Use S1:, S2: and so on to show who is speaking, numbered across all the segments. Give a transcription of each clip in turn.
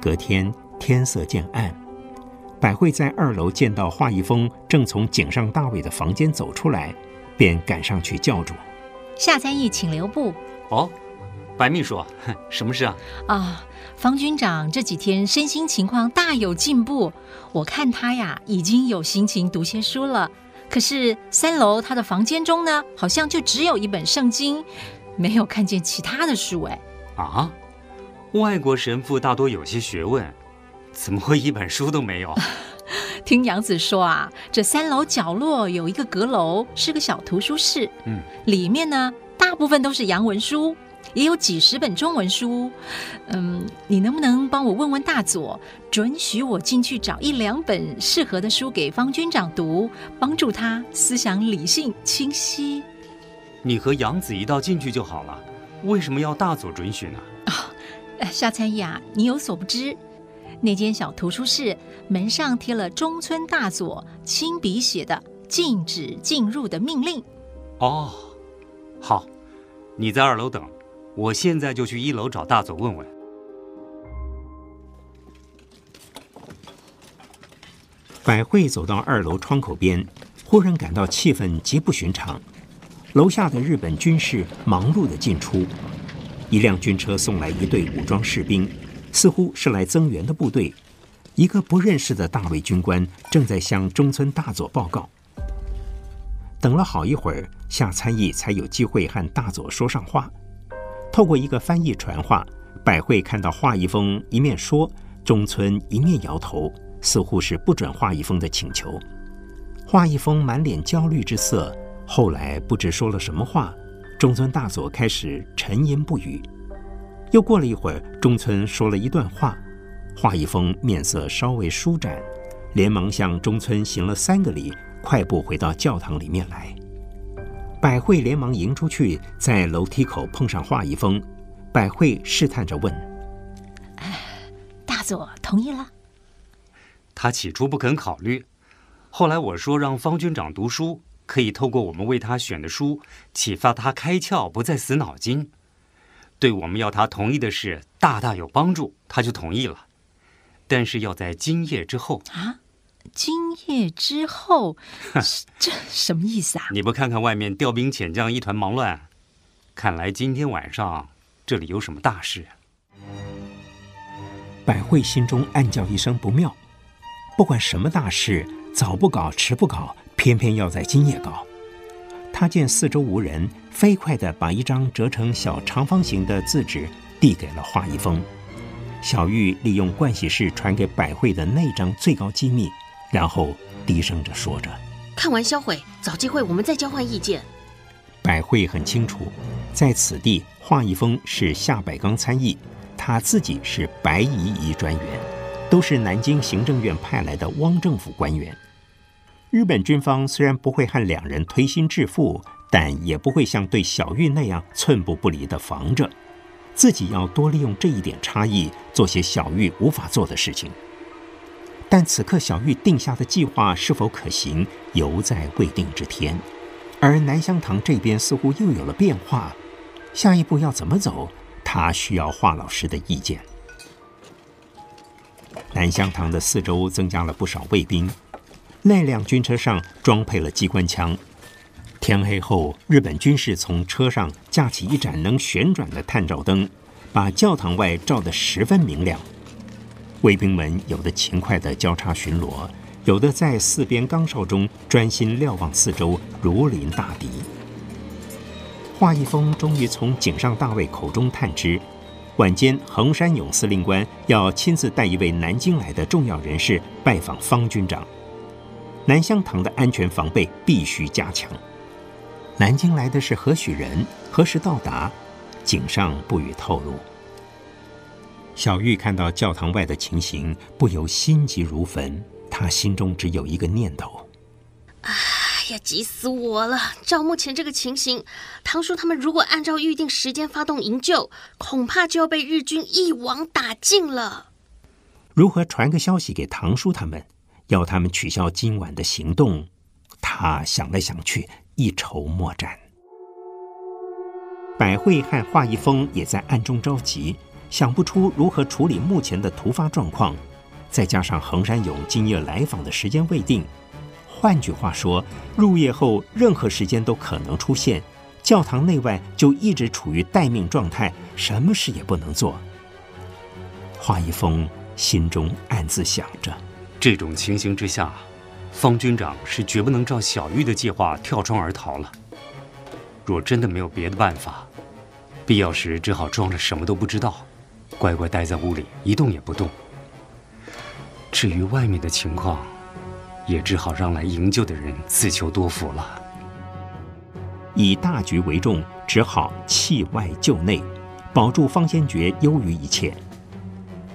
S1: 隔天天色渐暗，百惠在二楼见到华一峰正从井上大伟的房间走出来，便赶上去叫住：“
S2: 夏参议，请留步。”
S3: 哦，白秘书，什么事啊？
S2: 啊，方军长这几天身心情况大有进步，我看他呀已经有心情读些书了。可是三楼他的房间中呢，好像就只有一本圣经，没有看见其他的书哎。
S3: 啊，外国神父大多有些学问，怎么会一本书都没有？
S2: 听杨子说啊，这三楼角落有一个阁楼，是个小图书室，
S3: 嗯，
S2: 里面呢大部分都是洋文书。也有几十本中文书，嗯，你能不能帮我问问大佐，准许我进去找一两本适合的书给方军长读，帮助他思想理性清晰？
S3: 你和杨子一道进去就好了，为什么要大佐准许呢？
S2: 哦，夏参议啊，你有所不知，那间小图书室门上贴了中村大佐亲笔写的禁止进入的命令。
S3: 哦，好，你在二楼等。我现在就去一楼找大佐问问。
S1: 百惠走到二楼窗口边，忽然感到气氛极不寻常。楼下的日本军士忙碌的进出，一辆军车送来一队武装士兵，似乎是来增援的部队。一个不认识的大尉军官正在向中村大佐报告。等了好一会儿，夏参议才有机会和大佐说上话。透过一个翻译传话，百惠看到华一峰一面说，中村一面摇头，似乎是不准华一峰的请求。华一峰满脸焦虑之色，后来不知说了什么话，中村大佐开始沉吟不语。又过了一会儿，中村说了一段话，华一峰面色稍微舒展，连忙向中村行了三个礼，快步回到教堂里面来。百惠连忙迎出去，在楼梯口碰上华一峰。百惠试探着问：“
S2: 大佐同意了？”
S3: 他起初不肯考虑，后来我说让方军长读书，可以透过我们为他选的书，启发他开窍，不再死脑筋，对我们要他同意的事大大有帮助，他就同意了。但是要在今夜之后
S2: 啊。今夜之后，这什么意思啊？
S3: 你不看看外面调兵遣将，一团忙乱，看来今天晚上这里有什么大事。
S1: 百惠心中暗叫一声不妙，不管什么大事，早不搞迟不搞，偏偏要在今夜搞。他见四周无人，飞快地把一张折成小长方形的字纸递给了华一峰。小玉利用盥洗室传给百惠的那张最高机密。然后低声着说着：“
S4: 看完销毁，找机会我们再交换意见。”
S1: 百惠很清楚，在此地，华一峰是夏百纲参议，他自己是白仪仪专员，都是南京行政院派来的汪政府官员。日本军方虽然不会和两人推心置腹，但也不会像对小玉那样寸步不离地防着，自己要多利用这一点差异，做些小玉无法做的事情。但此刻小玉定下的计划是否可行，犹在未定之天。而南香堂这边似乎又有了变化，下一步要怎么走？他需要华老师的意见。南香堂的四周增加了不少卫兵，那辆军车上装配了机关枪。天黑后，日本军士从车上架起一盏能旋转的探照灯，把教堂外照得十分明亮。卫兵们有的勤快地交叉巡逻，有的在四边岗哨中专心瞭望四周，如临大敌。华一峰终于从井上大尉口中探知，晚间横山勇司令官要亲自带一位南京来的重要人士拜访方军长，南香堂的安全防备必须加强。南京来的是何许人？何时到达？井上不予透露。小玉看到教堂外的情形，不由心急如焚。她心中只有一个念头：“
S4: 哎呀，急死我了！照目前这个情形，堂叔他们如果按照预定时间发动营救，恐怕就要被日军一网打尽了。
S1: 如何传个消息给堂叔他们，要他们取消今晚的行动？他想来想去，一筹莫展。百惠和华一峰也在暗中着急。想不出如何处理目前的突发状况，再加上横山勇今夜来访的时间未定，换句话说，入夜后任何时间都可能出现，教堂内外就一直处于待命状态，什么事也不能做。华一峰心中暗自想着：
S3: 这种情形之下，方军长是绝不能照小玉的计划跳窗而逃了。若真的没有别的办法，必要时只好装着什么都不知道，乖乖待在屋里一动也不动。至于外面的情况，也只好让来营救的人自求多福了。
S1: 以大局为重，只好弃外救内，保住方先觉优于一切。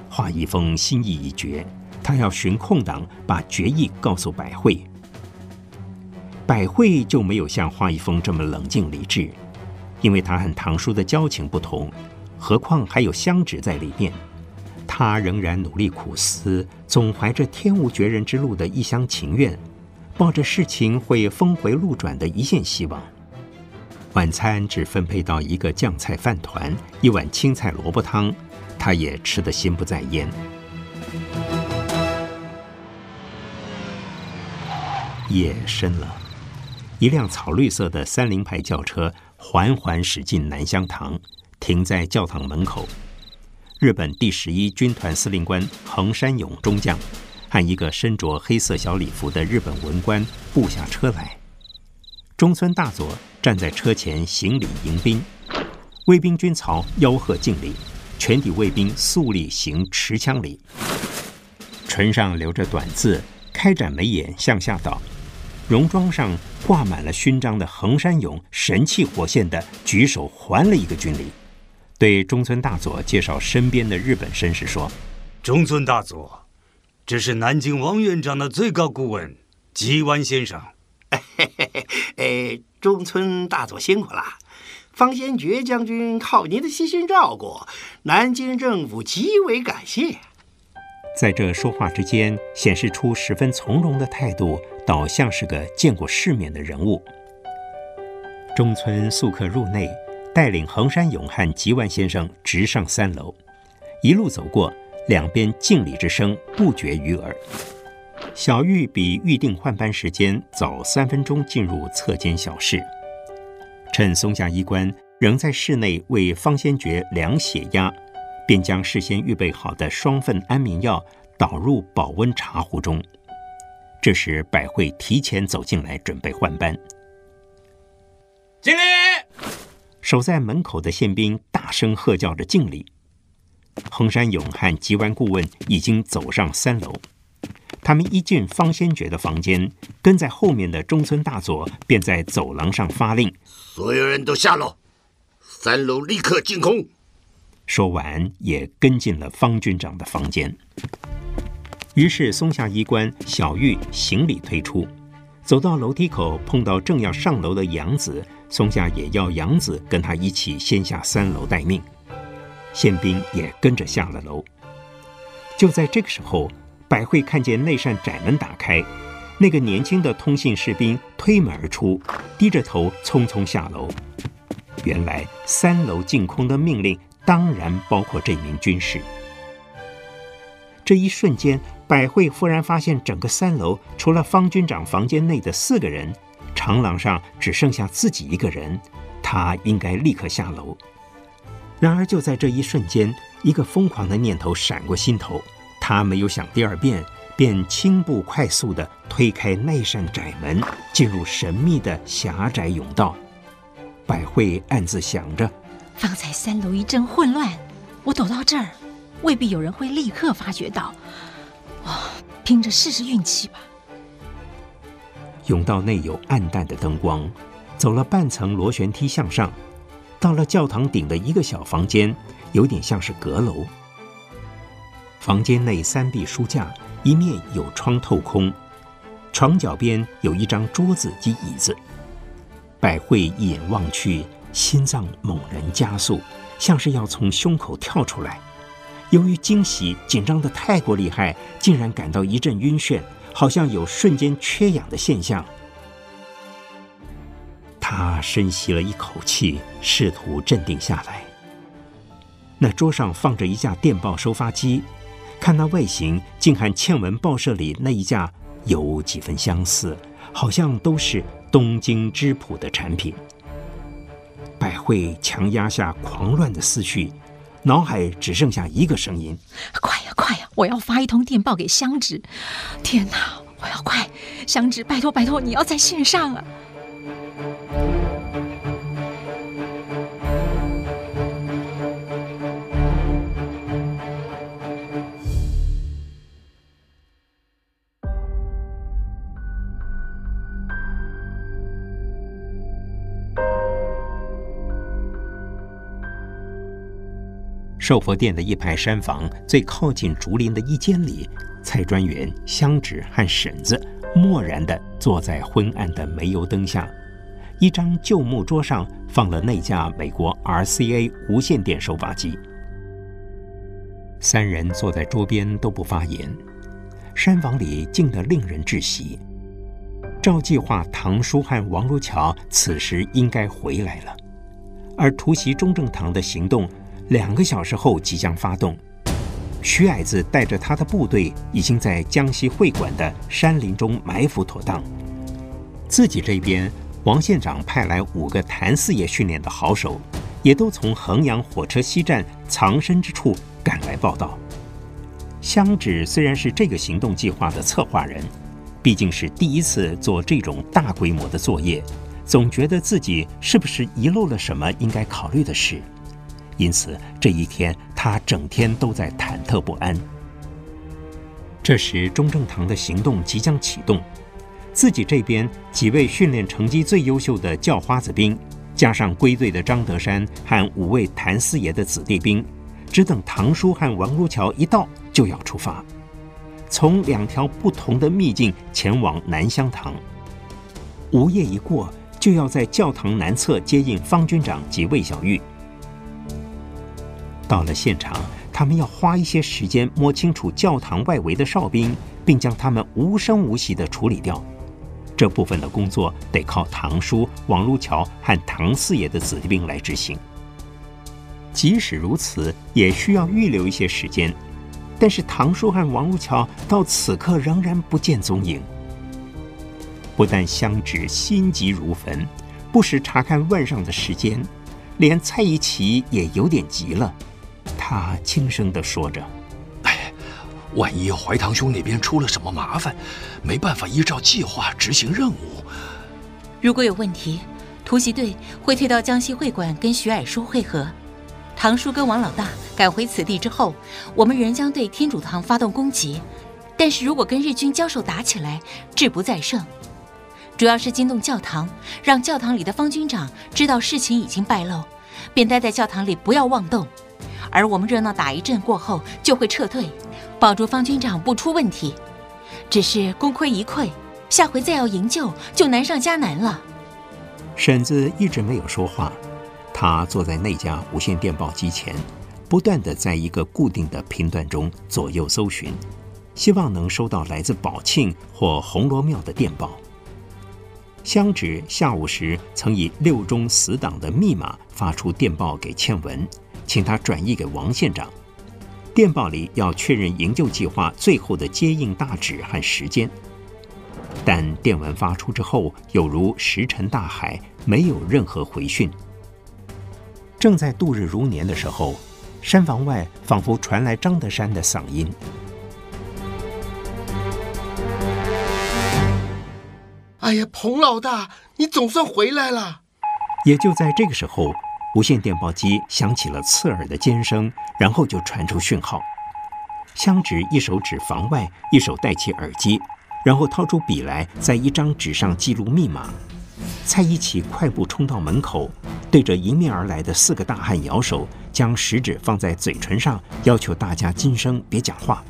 S1: 华一峰心意已决，他要寻空档把决议告诉百惠。百惠就没有像华一峰这么冷静理智，因为他和唐叔的交情不同，何况还有香纸在里面。他仍然努力苦思，总怀着天无绝人之路的一厢情愿，抱着事情会峰回路转的一线希望。晚餐只分配到一个酱菜饭团，一碗青菜萝卜汤。他也吃得心不在焉。夜深了，一辆草绿色的三菱牌轿车缓缓驶进南香堂，停在教堂门口。日本第十一军团司令官横山勇中将和一个身着黑色小礼服的日本文官步下车来。中村大佐站在车前行礼迎宾，卫兵军曹吆喝敬礼。全体卫兵肃立行持枪礼，唇上留着短字，开展眉眼向下倒，戎装上挂满了勋章的横山勇神气活现的举手还了一个军礼，对中村大佐介绍身边的日本绅士说：“
S5: 中村大佐，这是南京王院长的最高顾问吉湾先生。
S6: 哎嘿嘿嘿”哎，中村大佐辛苦了。方先觉将军靠您的悉心照顾，南京政府极为感谢。
S1: 在这说话之间，显示出十分从容的态度，倒像是个见过世面的人物。中村宿客入内，带领横山勇和吉万先生直上三楼，一路走过，两边敬礼之声不绝于耳。小玉比预定换班时间早三分钟进入侧间小室。趁松下医官仍在室内为方先觉量血压，便将事先预备好的双份安眠药倒入保温茶壶中。这时，百惠提前走进来，准备换班。
S7: 敬礼！
S1: 守在门口的宪兵大声喝叫着敬礼。横山勇和吉湾顾问已经走上三楼。他们一进方先觉的房间，跟在后面的中村大佐便在走廊上发令：“
S8: 所有人都下楼，三楼立刻净空。”
S1: 说完，也跟进了方军长的房间。于是松下衣冠小玉行礼退出，走到楼梯口，碰到正要上楼的杨子，松下也要杨子跟他一起先下三楼待命。宪兵也跟着下了楼。就在这个时候。百惠看见那扇窄门打开，那个年轻的通信士兵推门而出，低着头匆匆下楼。原来三楼净空的命令当然包括这名军士。这一瞬间，百惠忽然发现整个三楼除了方军长房间内的四个人，长廊上只剩下自己一个人。他应该立刻下楼。然而就在这一瞬间，一个疯狂的念头闪过心头。他没有想第二遍，便轻步快速地推开那扇窄门，进入神秘的狭窄甬道。百惠暗自想着：
S2: 方才三楼一阵混乱，我躲到这儿，未必有人会立刻发觉到。哦，拼着试试运气吧。
S1: 甬道内有暗淡的灯光，走了半层螺旋梯向上，到了教堂顶的一个小房间，有点像是阁楼。房间内三壁书架，一面有窗透空，床脚边有一张桌子及椅子。百惠一眼望去，心脏猛然加速，像是要从胸口跳出来。由于惊喜紧张得太过厉害，竟然感到一阵晕眩，好像有瞬间缺氧的现象。他深吸了一口气，试图镇定下来。那桌上放着一架电报收发机，看那外形，竟和倩文报社里那一架有几分相似，好像都是东京织浦的产品。百惠强压下狂乱的思绪，脑海只剩下一个声音：“
S2: 快呀，快呀！我要发一通电报给香芷。天哪，我要快！香芷，拜托拜托，你要在线上啊！”
S1: 寿佛殿的一排山房最靠近竹林的一间里，蔡专员、香芷和婶子默然地坐在昏暗的煤油灯下，一张旧木桌上放了那架美国 RCA 无线电收发机。三人坐在桌边都不发言，山房里静得令人窒息。照计划，唐叔和王如桥此时应该回来了，而突袭中正堂的行动。两个小时后即将发动，徐矮子带着他的部队已经在江西会馆的山林中埋伏妥当。自己这边，王县长派来五个谭四爷训练的好手，也都从衡阳火车西站藏身之处赶来报到。香芷虽然是这个行动计划的策划人，毕竟是第一次做这种大规模的作业，总觉得自己是不是遗漏了什么应该考虑的事。因此，这一天他整天都在忐忑不安。这时，中正堂的行动即将启动，自己这边几位训练成绩最优秀的叫花子兵，加上归队的张德山和五位谭四爷的子弟兵，只等唐叔和王如桥一到，就要出发，从两条不同的秘境前往南香堂。午夜一过，就要在教堂南侧接应方军长及魏小玉。到了现场，他们要花一些时间摸清楚教堂外围的哨兵，并将他们无声无息地处理掉。这部分的工作得靠唐叔、王如桥和唐四爷的子弟兵来执行。即使如此，也需要预留一些时间。但是唐叔和王如桥到此刻仍然不见踪影。不但香芷心急如焚，不时查看腕上的时间，连蔡一奇也有点急了。他轻声地说着：“
S9: 哎，万一怀堂兄那边出了什么麻烦，没办法依照计划执行任务。
S10: 如果有问题，突袭队会退到江西会馆跟徐矮叔会合。唐叔跟王老大赶回此地之后，我们仍将对天主堂发动攻击。但是如果跟日军交手打起来，志不在胜。主要是惊动教堂，让教堂里的方军长知道事情已经败露，便待在教堂里不要妄动。”而我们热闹打一阵过后，就会撤退，保住方军长不出问题。只是功亏一篑，下回再要营救就难上加难了。
S1: 婶子一直没有说话，她坐在那架无线电报机前，不断地在一个固定的频段中左右搜寻，希望能收到来自宝庆或红罗庙的电报。香芷下午时曾以六中死党的密码发出电报给倩文。请他转译给王县长。电报里要确认营救计划最后的接应大旨和时间，但电文发出之后，有如石沉大海，没有任何回讯。正在度日如年的时候，山房外仿佛传来张德山的嗓音：“
S8: 哎呀，彭老大，你总算回来了！”
S1: 也就在这个时候。无线电报机响起了刺耳的尖声，然后就传出讯号。香芷一手指房外，一手戴起耳机，然后掏出笔来，在一张纸上记录密码。蔡一奇快步冲到门口，对着迎面而来的四个大汉摇手，将食指放在嘴唇上，要求大家噤声，别讲话。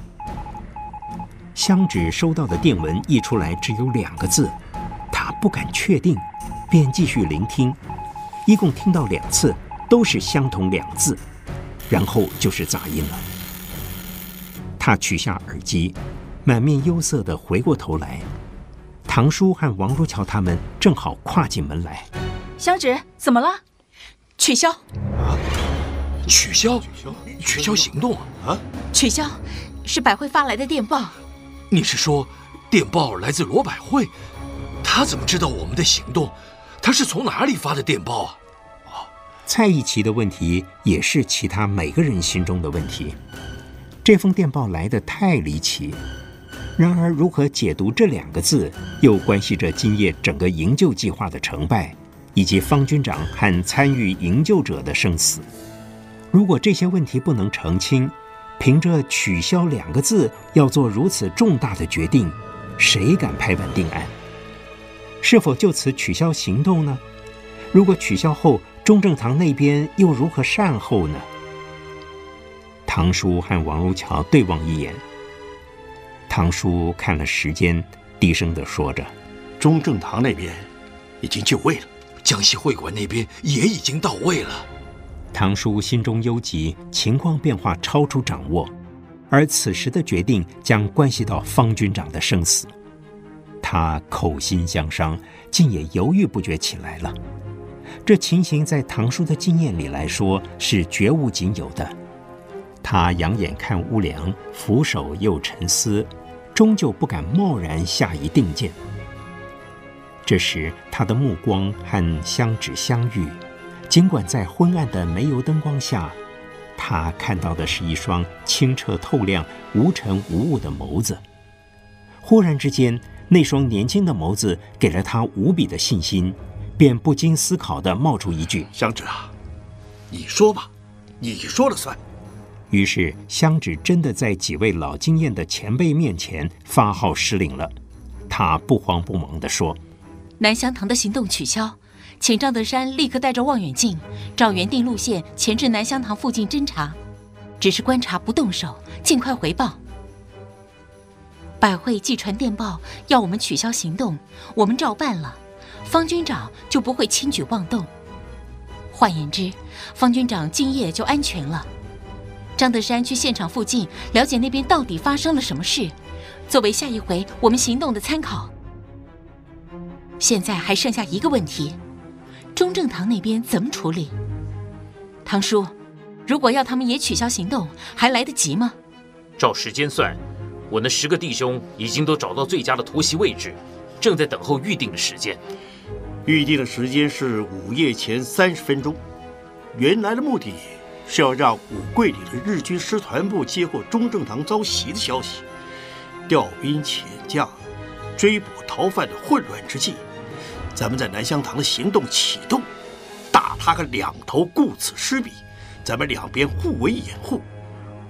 S1: 香纸收到的电文译出来只有两个字，他不敢确定，便继续聆听。一共听到两次，都是相同两字，然后就是杂音了。他取下耳机，满面忧色地回过头来。唐叔和王如桥他们正好跨进门来。
S10: 香芷，怎么了？取消。
S9: 啊！取消，取消行动啊！
S10: 取消，是百惠发来的电报。
S9: 你是说，电报来自罗百惠？他怎么知道我们的行动？他是从哪里发的电报啊？
S1: 蔡一奇的问题也是其他每个人心中的问题。这封电报来得太离奇，然而如何解读这两个字，又关系着今夜整个营救计划的成败，以及方军长和参与营救者的生死。如果这些问题不能澄清，凭着“取消”两个字要做如此重大的决定，谁敢拍板定案？是否就此取消行动呢？如果取消后，中正堂那边又如何善后呢？唐叔和王如桥对望一眼。唐叔看了时间，低声地说着：“
S6: 中正堂那边已经就位了，
S9: 江西会馆那边也已经到位了。”
S1: 唐叔心中忧急，情况变化超出掌握，而此时的决定将关系到方军长的生死，他口心相伤，竟也犹豫不决起来了。这情形在唐叔的经验里来说是绝无仅有的。他仰眼看屋梁，俯首又沉思，终究不敢贸然下一定见。这时，他的目光和香芷相遇，尽管在昏暗的煤油灯光下，他看到的是一双清澈透亮、无尘无物的眸子。忽然之间，那双年轻的眸子给了他无比的信心。便不经思考地冒出一句：“
S6: 香芷啊，你说吧，你说了算。”
S1: 于是香芷真的在几位老经验的前辈面前发号施令了。他不慌不忙地说：“
S10: 南香堂的行动取消，请张德山立刻带着望远镜，照原定路线前至南香堂附近侦查，只是观察不动手，尽快回报。百惠寄传电报要我们取消行动，我们照办了。”方军长就不会轻举妄动。换言之，方军长今夜就安全了。张德山去现场附近了解那边到底发生了什么事，作为下一回我们行动的参考。现在还剩下一个问题：中正堂那边怎么处理？唐叔，如果要他们也取消行动，还来得及吗？
S7: 照时间算，我那十个弟兄已经都找到最佳的突袭位置，正在等候预定的时间。
S6: 预定的时间是午夜前三十分钟。原来的目的是要让五桂里的日军师团部接获中正堂遭袭的消息，调兵遣将，追捕逃犯的混乱之际，咱们在南香堂的行动启动，打他个两头，顾此失彼，咱们两边互为掩护。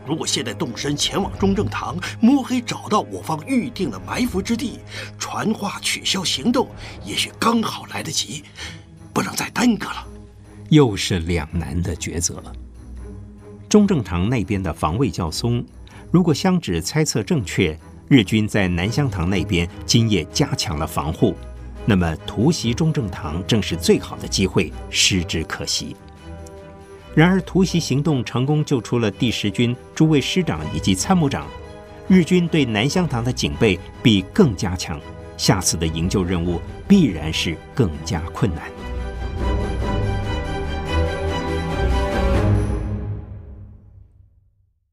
S6: 如果现在动身前往中正堂，摸黑找到我方预定的埋伏之地，传话取消行动，也许刚好来得及，不能再耽搁了。
S1: 又是两难的抉择了。中正堂那边的防卫较松，如果香纸猜测正确，日军在南香堂那边今夜加强了防护，那么突袭中正堂正是最好的机会，失之可惜。然而，突袭行动成功救出了第十军诸位师长以及参谋长，日军对南香堂的警备必更加强，下次的营救任务必然是更加困难。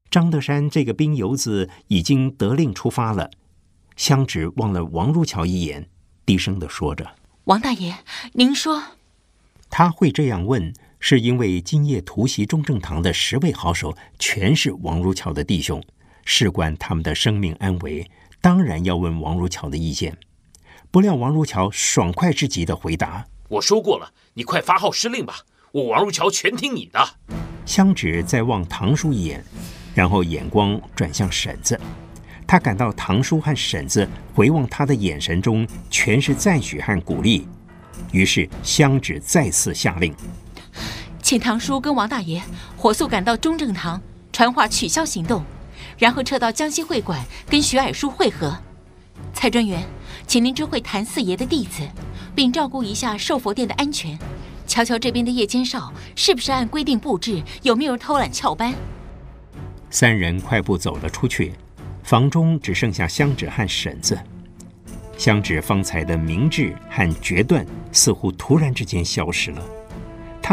S1: 张德山这个兵油子已经得令出发了，香芷望了王如桥一眼，低声的说着：“
S10: 王大爷，您说。”
S1: 他会这样问。是因为今夜突袭中正堂的十位好手全是王如桥的弟兄，事关他们的生命安危，当然要问王如桥的意见。不料王如桥爽快至极的回答：“
S7: 我说过了，你快发号施令吧，我王如桥全听你的。”
S1: 香芷再望唐叔一眼，然后眼光转向婶子，他感到唐叔和婶子回望他的眼神中全是赞许和鼓励，于是香芷再次下令。
S10: 请唐叔跟王大爷火速赶到中正堂，传话取消行动，然后撤到江西会馆跟徐矮叔会合。蔡专员，请您知会谭四爷的弟子，并照顾一下寿佛殿的安全，瞧瞧这边的夜间哨是不是按规定布置，有没有偷懒翘班。
S1: 三人快步走了出去，房中只剩下香芷和婶子。香芷方才的明智和决断似乎突然之间消失了。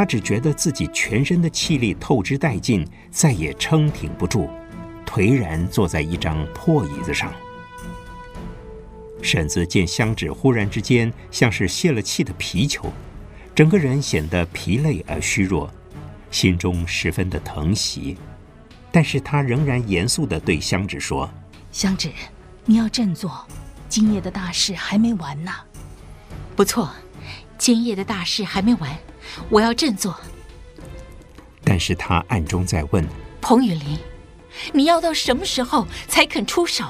S1: 他只觉得自己全身的气力透支殆尽，再也撑挺不住，颓然坐在一张破椅子上。婶子见香芷忽然之间像是泄了气的皮球，整个人显得疲累而虚弱，心中十分的疼惜，但是他仍然严肃地对香芷说：“
S11: 香芷，你要振作，今夜的大事还没完呢。”“
S10: 不错，今夜的大事还没完，我要振作。”
S1: 但是他暗中在问：“
S10: 彭雨林，你要到什么时候才肯出手？”